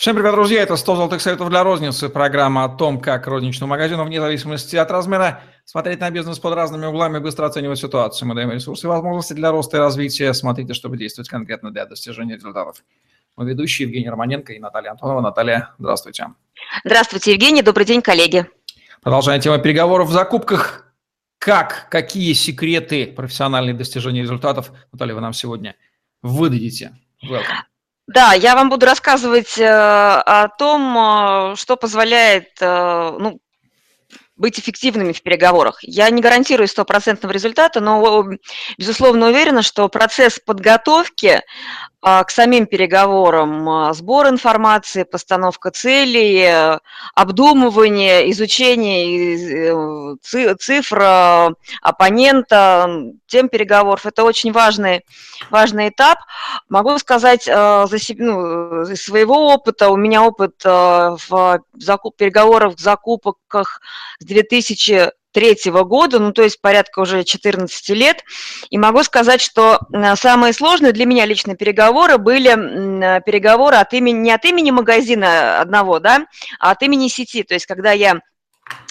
Всем привет, друзья! Это 100 золотых советов для розницы. Программа о том, как розничному магазину вне зависимости от размера смотреть на бизнес под разными углами и быстро оценивать ситуацию. Мы даем ресурсы и возможности для роста и развития. Смотрите, чтобы действовать конкретно для достижения результатов. Мы ведущие Евгений Романенко и Наталья Антонова. Наталья, здравствуйте. Здравствуйте, Евгений. Добрый день, коллеги. Продолжаем тему переговоров в закупках. Как, какие секреты профессиональных достижения результатов, Наталья, вы нам сегодня выдадите? Welcome. Да, я вам буду рассказывать э, о том, э, что позволяет э, ну, быть эффективными в переговорах. Я не гарантирую стопроцентного результата, но, безусловно, уверена, что процесс подготовки к самим переговорам, а, сбор информации, постановка целей, э, обдумывание, изучение э, цифр а, оппонента, тем переговоров. Это очень важный, важный этап. Могу сказать за себя, ну, из своего опыта, у меня опыт в закуп, переговорах, в закупках с 2000 третьего года, ну то есть порядка уже 14 лет. И могу сказать, что самые сложные для меня лично переговоры были переговоры от имени, не от имени магазина одного, да, а от имени сети. То есть когда я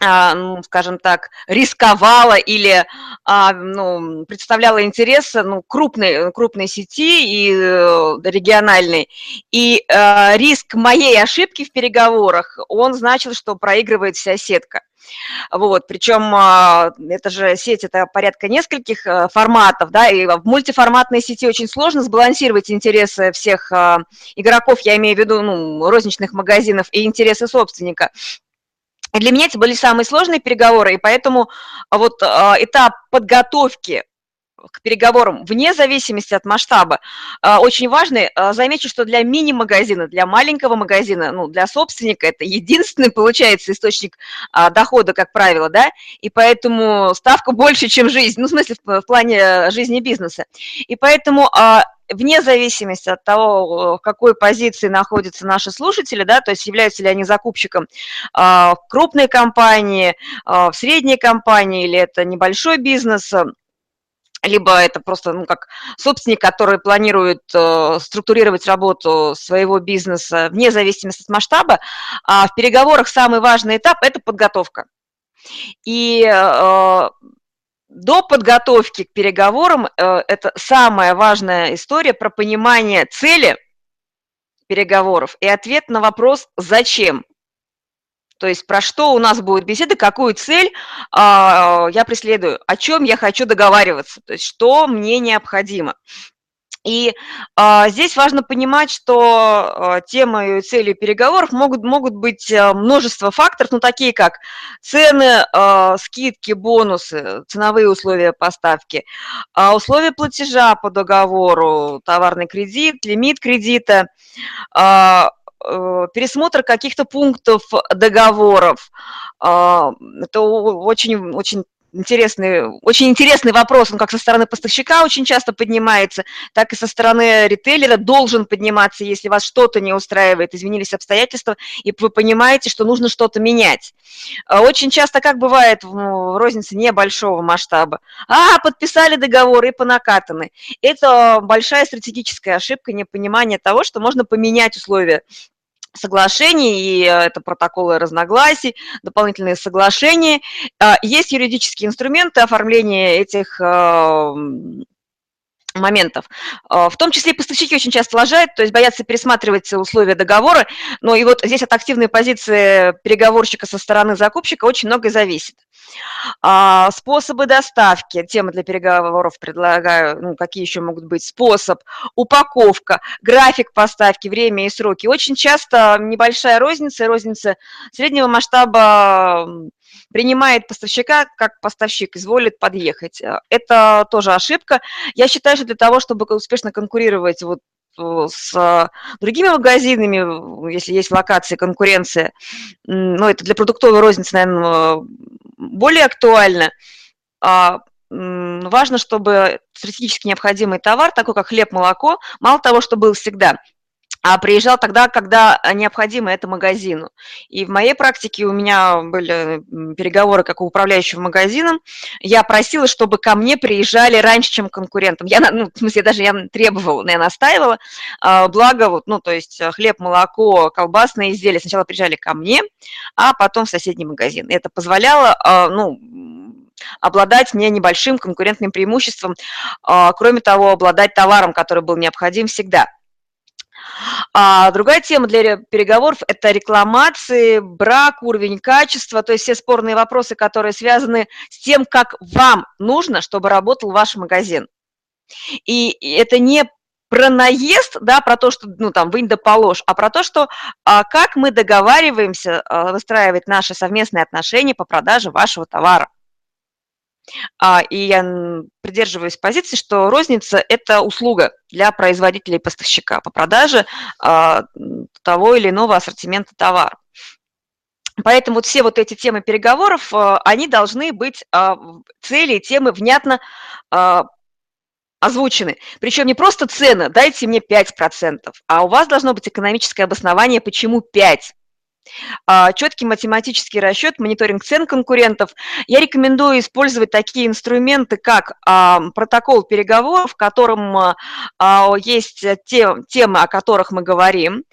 ну, скажем так, рисковала или а, ну, представляла интерес ну, крупной, крупной сети и э, региональной. И э, риск моей ошибки в переговорах, он значил, что проигрывает вся сетка. Вот, причем а, это же сеть, это порядка нескольких э, форматов, да, и в мультиформатной сети очень сложно сбалансировать интересы всех а, игроков, я имею в виду, ну, розничных магазинов и интересы собственника. Для меня это были самые сложные переговоры, и поэтому вот этап подготовки к переговорам вне зависимости от масштаба а, очень важный. А, замечу, что для мини-магазина, для маленького магазина, ну, для собственника это единственный, получается, источник а, дохода, как правило, да, и поэтому ставка больше, чем жизнь, ну, в смысле, в плане жизни бизнеса. И поэтому вне зависимости от того, в какой позиции находятся наши слушатели, да, то есть являются ли они закупщиком в крупной компании, в средней компании, или это небольшой бизнес, либо это просто, ну, как собственник, который планирует э, структурировать работу своего бизнеса вне зависимости от масштаба, а в переговорах самый важный этап – это подготовка. И э, до подготовки к переговорам э, это самая важная история про понимание цели переговоров и ответ на вопрос «зачем?». То есть про что у нас будет беседа, какую цель а, я преследую, о чем я хочу договариваться, то есть что мне необходимо. И а, здесь важно понимать, что а, темой и целью переговоров могут, могут быть а, множество факторов, ну, такие как цены, а, скидки, бонусы, ценовые условия поставки, а, условия платежа по договору, товарный кредит, лимит кредита, а, пересмотр каких-то пунктов договоров. А, это очень, очень интересный, очень интересный вопрос, он как со стороны поставщика очень часто поднимается, так и со стороны ритейлера должен подниматься, если вас что-то не устраивает, изменились обстоятельства, и вы понимаете, что нужно что-то менять. А очень часто, как бывает в рознице небольшого масштаба, а, подписали договор и понакатаны. Это большая стратегическая ошибка, непонимание того, что можно поменять условия соглашений, и э, это протоколы разногласий, дополнительные соглашения. А, есть юридические инструменты оформления этих э, моментов. А, в том числе и поставщики очень часто лажают, то есть боятся пересматривать условия договора, но и вот здесь от активной позиции переговорщика со стороны закупщика очень многое зависит. А, способы доставки, темы для переговоров предлагаю, ну, какие еще могут быть, способ, упаковка, график поставки, время и сроки. Очень часто небольшая розница, розница среднего масштаба принимает поставщика, как поставщик изволит подъехать. Это тоже ошибка. Я считаю, что для того, чтобы успешно конкурировать вот э, с другими магазинами, если есть локации, конкуренция, ну, это для продуктовой розницы, наверное, более актуально. А, важно, чтобы стратегически необходимый товар, такой как хлеб, молоко, мало того, что был всегда а приезжал тогда, когда необходимо это магазину. И в моей практике у меня были переговоры как у управляющего магазином. Я просила, чтобы ко мне приезжали раньше, чем конкурентам. Я, ну, в смысле, даже я требовала, я настаивала. А, благо, вот, ну, то есть хлеб, молоко, колбасные изделия сначала приезжали ко мне, а потом в соседний магазин. Это позволяло, а, ну, обладать не небольшим конкурентным преимуществом, а, кроме того, обладать товаром, который был необходим всегда – а другая тема для переговоров – это рекламации, брак, уровень качества, то есть все спорные вопросы, которые связаны с тем, как вам нужно, чтобы работал ваш магазин. И это не про наезд, да, про то, что, ну, там, вынь да положь, а про то, что а, как мы договариваемся а, выстраивать наши совместные отношения по продаже вашего товара. А, и я придерживаюсь позиции, что розница – это услуга для производителя и поставщика по продаже а, того или иного ассортимента товара. Поэтому вот все вот эти темы переговоров, а, они должны быть, цели и темы внятно озвучены. Причем не просто цены, дайте мне 5%, а у вас должно быть экономическое обоснование, почему 5%. А, четкий математический расчет, мониторинг цен конкурентов. Я рекомендую использовать такие инструменты, как а, протокол переговоров, в котором а, есть те, темы, о которых мы говорим,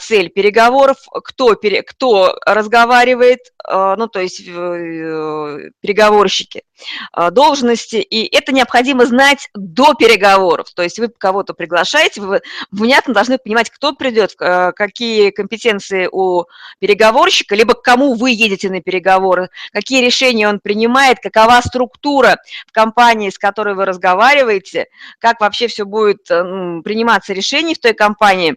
цель переговоров, кто, кто разговаривает, ну, то есть э, переговорщики, должности, и это необходимо знать до переговоров. То есть вы кого-то приглашаете, вы внятно должны понимать, кто придет, э, какие компетенции у переговорщика, либо к кому вы едете на переговоры, какие решения он принимает, какова структура в компании, с которой вы разговариваете, как вообще все будет э, приниматься решений в той компании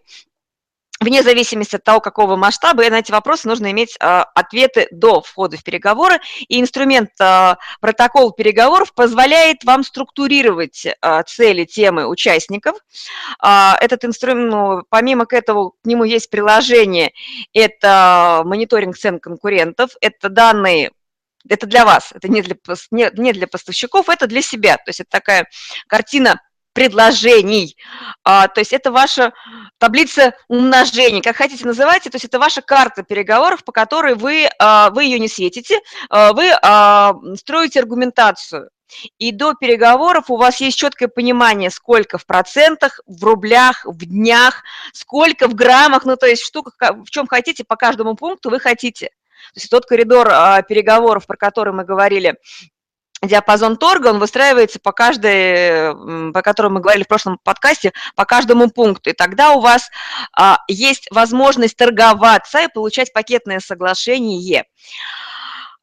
вне зависимости от того, какого масштаба, и на эти вопросы нужно иметь э, ответы до входа в переговоры. И инструмент э, протокол переговоров позволяет вам структурировать э, цели, темы участников. Э, этот инструмент, ну, помимо этого, к нему есть приложение, это мониторинг цен конкурентов, это данные это для вас, это не для, не для поставщиков, это для себя. То есть это такая картина предложений. А, то есть это ваша таблица умножения, как хотите называйте, то есть это ваша карта переговоров, по которой вы, а, вы ее не светите, а, вы а, строите аргументацию. И до переговоров у вас есть четкое понимание, сколько в процентах, в рублях, в днях, сколько в граммах, ну то есть в штуках, в чем хотите, по каждому пункту вы хотите. То есть тот коридор а, переговоров, про который мы говорили, диапазон торга, он выстраивается по каждой, по которому мы говорили в прошлом подкасте, по каждому пункту. И тогда у вас а, есть возможность торговаться и получать пакетное соглашение.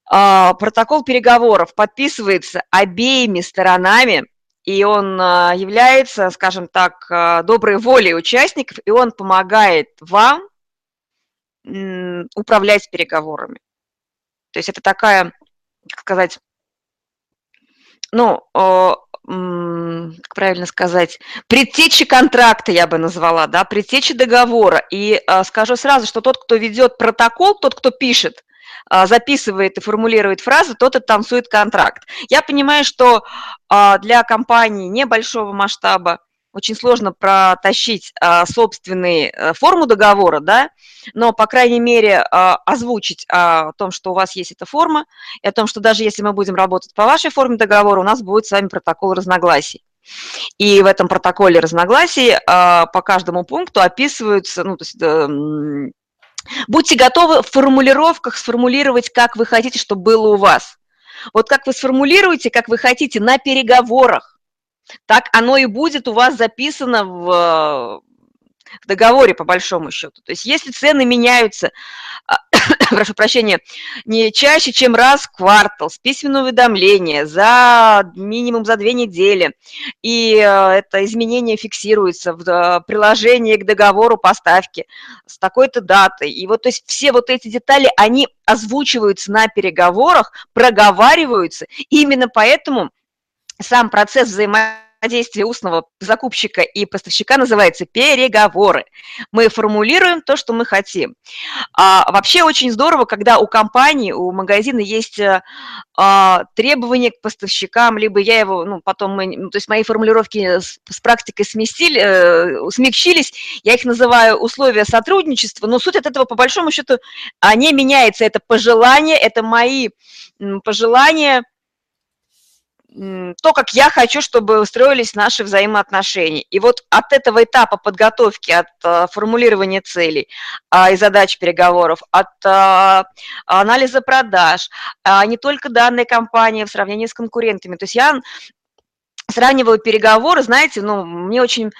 А, протокол переговоров подписывается обеими сторонами, и он а, является, скажем так, а, доброй волей участников, и он помогает вам м, управлять переговорами. То есть это такая, как сказать, ну, правильно сказать, предтечи контракта, я бы назвала, да, предтечи договора. И а, скажу сразу, что тот, кто ведет протокол, тот, кто пишет, а, записывает и формулирует фразы, тот и танцует контракт. Я понимаю, что а, для компании небольшого масштаба очень сложно протащить а, собственные а, форму договора, да, но, по крайней мере, а, озвучить а, о том, что у вас есть эта форма, и о том, что даже если мы будем работать по вашей форме договора, у нас будет с вами протокол разногласий. И в этом протоколе разногласий а, по каждому пункту описываются, ну, то есть э, будьте готовы в формулировках сформулировать, как вы хотите, чтобы было у вас. Вот как вы сформулируете, как вы хотите на переговорах, так оно и будет у вас записано в, в договоре, по большому счету. То есть если цены меняются, а, прошу прощения, не чаще, чем раз в квартал, с письменного уведомления, за минимум за две недели, и э, это изменение фиксируется в э, приложении к договору поставки с такой-то датой. И вот то есть все вот эти детали, они озвучиваются на переговорах, проговариваются, и именно поэтому сам процесс взаимодействия устного закупщика и поставщика называется переговоры. Мы формулируем то, что мы хотим. А, вообще очень здорово, когда у компании, у магазина есть а, требования к поставщикам, либо я его, ну, потом мы, ну, то есть мои формулировки с, с практикой сместили, э, смягчились, я их называю условия сотрудничества, но суть от этого, по большому счету, не меняется. Это пожелания, это мои пожелания, то, как я хочу, чтобы устроились наши взаимоотношения. И вот от этого этапа подготовки, от а, формулирования целей а, и задач переговоров, от а, анализа продаж, а не только данной компании в сравнении с конкурентами. То есть я сравниваю переговоры, знаете, ну, мне очень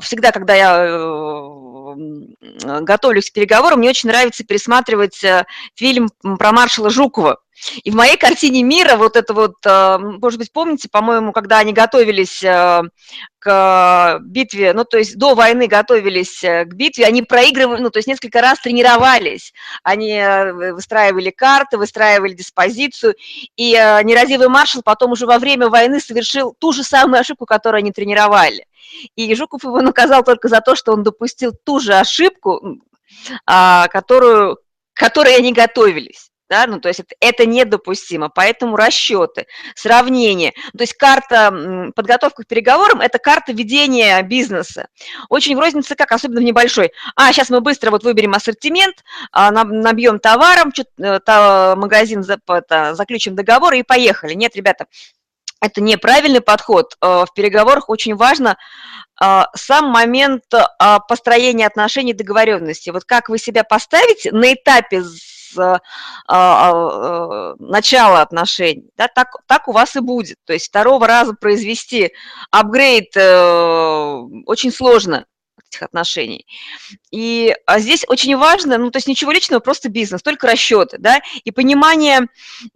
всегда, когда я э, готовлюсь к переговорам, мне очень нравится пересматривать э, фильм про маршала Жукова. И в моей картине мира вот это вот, э, может быть, помните, по-моему, когда они готовились э, к битве, ну, то есть до войны готовились к битве, они проигрывали, ну, то есть несколько раз тренировались, они выстраивали карты, выстраивали диспозицию, и неразивый маршал потом уже во время войны совершил ту же самую ошибку, которую они тренировали. И Жуков его наказал только за то, что он допустил ту же ошибку, а, которую, которой они готовились да, ну, то есть это, это недопустимо, поэтому расчеты, сравнение, то есть карта подготовка к переговорам – это карта ведения бизнеса. Очень в рознице как, особенно в небольшой. А, сейчас мы быстро вот выберем ассортимент, а, набьем товаром, э, магазин, заключим договор и поехали. Нет, ребята, это неправильный подход. Э, в переговорах очень важно э, сам момент построения отношений договоренности. Вот как вы себя поставите на этапе начала отношений, да, так, так у вас и будет. То есть второго раза произвести апгрейд э, очень сложно этих отношений. И а здесь очень важно, ну, то есть ничего личного, просто бизнес, только расчеты, да, и понимание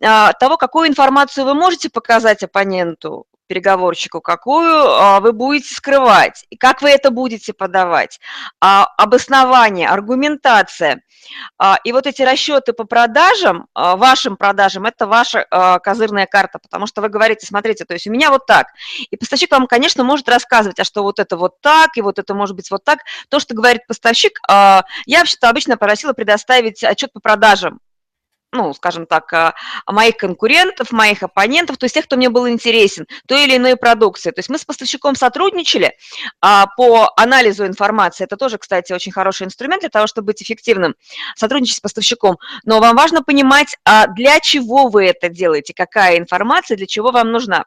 а, того, какую информацию вы можете показать оппоненту, переговорщику, какую а, вы будете скрывать, и как вы это будете подавать, а, обоснование, аргументация. А, и вот эти расчеты по продажам, вашим продажам, это ваша козырная карта, потому что вы говорите, смотрите, то есть у меня вот так. И поставщик вам, конечно, может рассказывать, а что вот это вот так, и вот это может быть вот так. То, что говорит поставщик, я вообще-то обычно просила предоставить отчет по продажам ну, скажем так, а, моих конкурентов, моих оппонентов, то есть тех, кто мне был интересен, той или иной продукции. То есть мы с поставщиком сотрудничали а, по анализу информации. Это тоже, кстати, очень хороший инструмент для того, чтобы быть эффективным, сотрудничать с поставщиком. Но вам важно понимать, а для чего вы это делаете, какая информация, для чего вам нужна.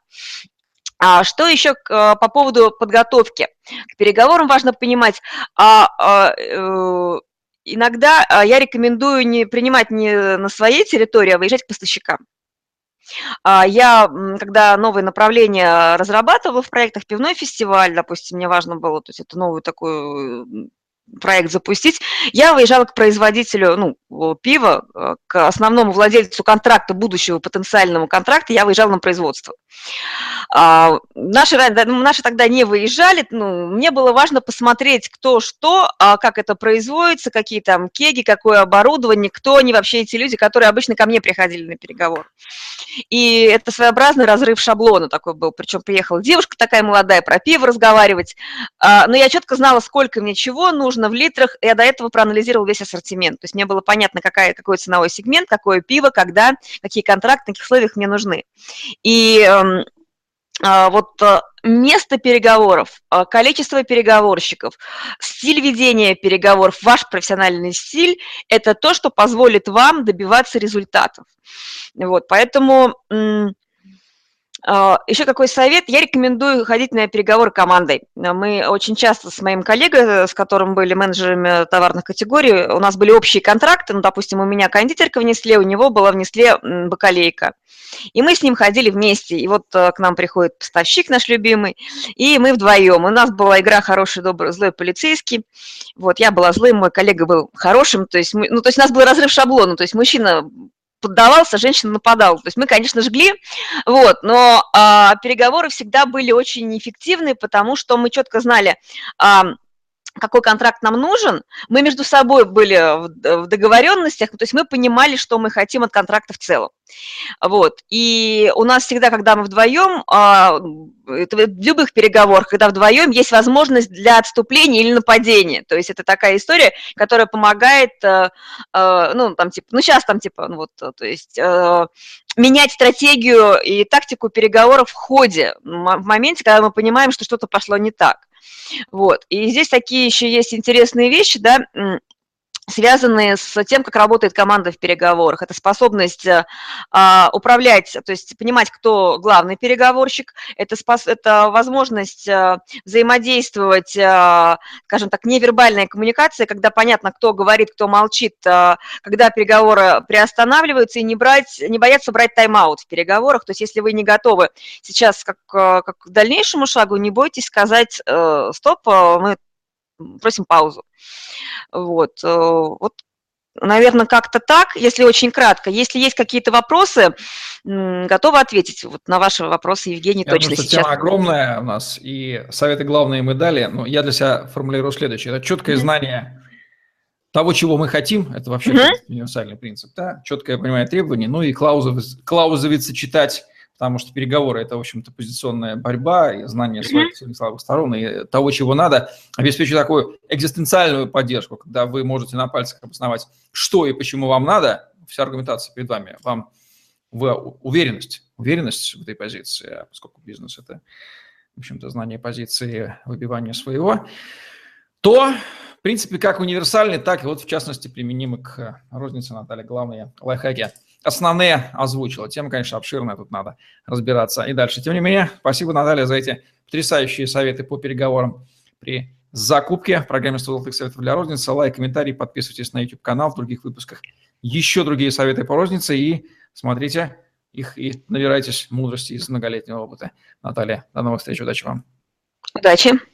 А что еще к, по поводу подготовки к переговорам важно понимать? А, а, э, иногда а, я рекомендую не принимать не на своей территории, а выезжать к поставщикам. А, я, когда новые направления разрабатывала в проектах, пивной фестиваль, допустим, мне важно было, то есть это новую такую проект запустить, я выезжала к производителю ну, пива, э, к основному владельцу контракта, будущего потенциальному контракта, я выезжала на производство. А, наши, ну, наши тогда не выезжали, ну, мне было важно посмотреть, кто что, а как это производится, какие там кеги, какое оборудование, кто они вообще эти люди, которые обычно ко мне приходили на переговор. И это своеобразный разрыв шаблона такой был, причем приехала девушка такая молодая, про пиво разговаривать, а, но я четко знала, сколько мне чего нужно в литрах, я до этого проанализировала весь ассортимент, то есть мне было понятно, какая, какой ценовой сегмент, какое пиво, когда, какие контракты, на каких условиях мне нужны. И эм, а, вот э, место переговоров, а, количество переговорщиков, стиль ведения переговоров, ваш профессиональный стиль – это то, что позволит вам добиваться результатов. Вот, поэтому Еще какой совет? Я рекомендую ходить на переговоры командой. Мы очень часто с моим коллегой, с которым были менеджерами товарных категорий, у нас были общие контракты. Ну, допустим, у меня кондитерка в Несле, у него была в Несле бакалейка. И мы с ним ходили вместе. И вот э, к нам приходит поставщик наш любимый, и мы вдвоем. У нас была игра «Хороший, добрый, злой полицейский». Вот, я была злым, мой коллега был хорошим. То есть, мы, ну, то есть у нас был разрыв шаблона. То есть мужчина поддавался, женщина нападала. То есть мы, конечно, жгли, вот, но а, переговоры всегда были очень эффективны, потому что мы четко знали, а, какой контракт нам нужен, мы между собой были в договоренностях, то есть мы понимали, что мы хотим от контракта в целом. Вот. И у нас всегда, когда мы вдвоем, а, в любых переговорах, когда вдвоем, есть возможность для отступления или нападения. То есть это такая история, которая помогает, э, э, ну, там, типа, ну, сейчас там, типа, ну, вот, то есть э, менять стратегию и тактику переговоров в ходе, в моменте, когда мы понимаем, что что-то пошло не так. Вот. И здесь такие еще есть интересные вещи, да, связанные с тем, как работает команда в переговорах. Это способность э, а, управлять, то есть понимать, кто главный переговорщик, это, спос, это возможность а, взаимодействовать, а, скажем так, невербальная коммуникация, когда понятно, кто говорит, кто молчит, а, когда переговоры приостанавливаются, и не, брать, не бояться брать тайм-аут в переговорах. То есть если вы не готовы сейчас как, как к дальнейшему шагу, не бойтесь сказать «стоп, мы просим паузу». Вот, э, вот наверное, как-то так, если очень кратко. Если есть какие-то вопросы, готовы ответить вот на ваши вопросы, Евгений, я точно думаю, сейчас. Тема огромная у нас, и советы главные мы дали, но я для себя формулирую следующее. Это четкое mm-hmm. знание того, чего мы хотим, это вообще mm-hmm. универсальный принцип, да, четкое понимание требований, ну и клаузы, клаузовицы читать потому что переговоры – это, в общем-то, позиционная борьба и знание своих сильных слабых сторон и того, чего надо, обеспечить такую экзистенциальную поддержку, когда вы можете на пальцах обосновать, что и почему вам надо, вся аргументация перед вами, вам в уверенность, уверенность в этой позиции, а поскольку бизнес – это, в общем-то, знание позиции, выбивание своего, то, в принципе, как универсальный, так и вот, в частности, применимы к рознице Наталья, главные лайфхаки – основные озвучила. Тема, конечно, обширная, тут надо разбираться и дальше. Тем не менее, спасибо, Наталья, за эти потрясающие советы по переговорам при закупке в программе 100 золотых советов для розницы. Лайк, комментарий, подписывайтесь на YouTube-канал, в других выпусках еще другие советы по рознице и смотрите их и набирайтесь мудрости из многолетнего опыта. Наталья, до новых встреч, удачи вам. Удачи.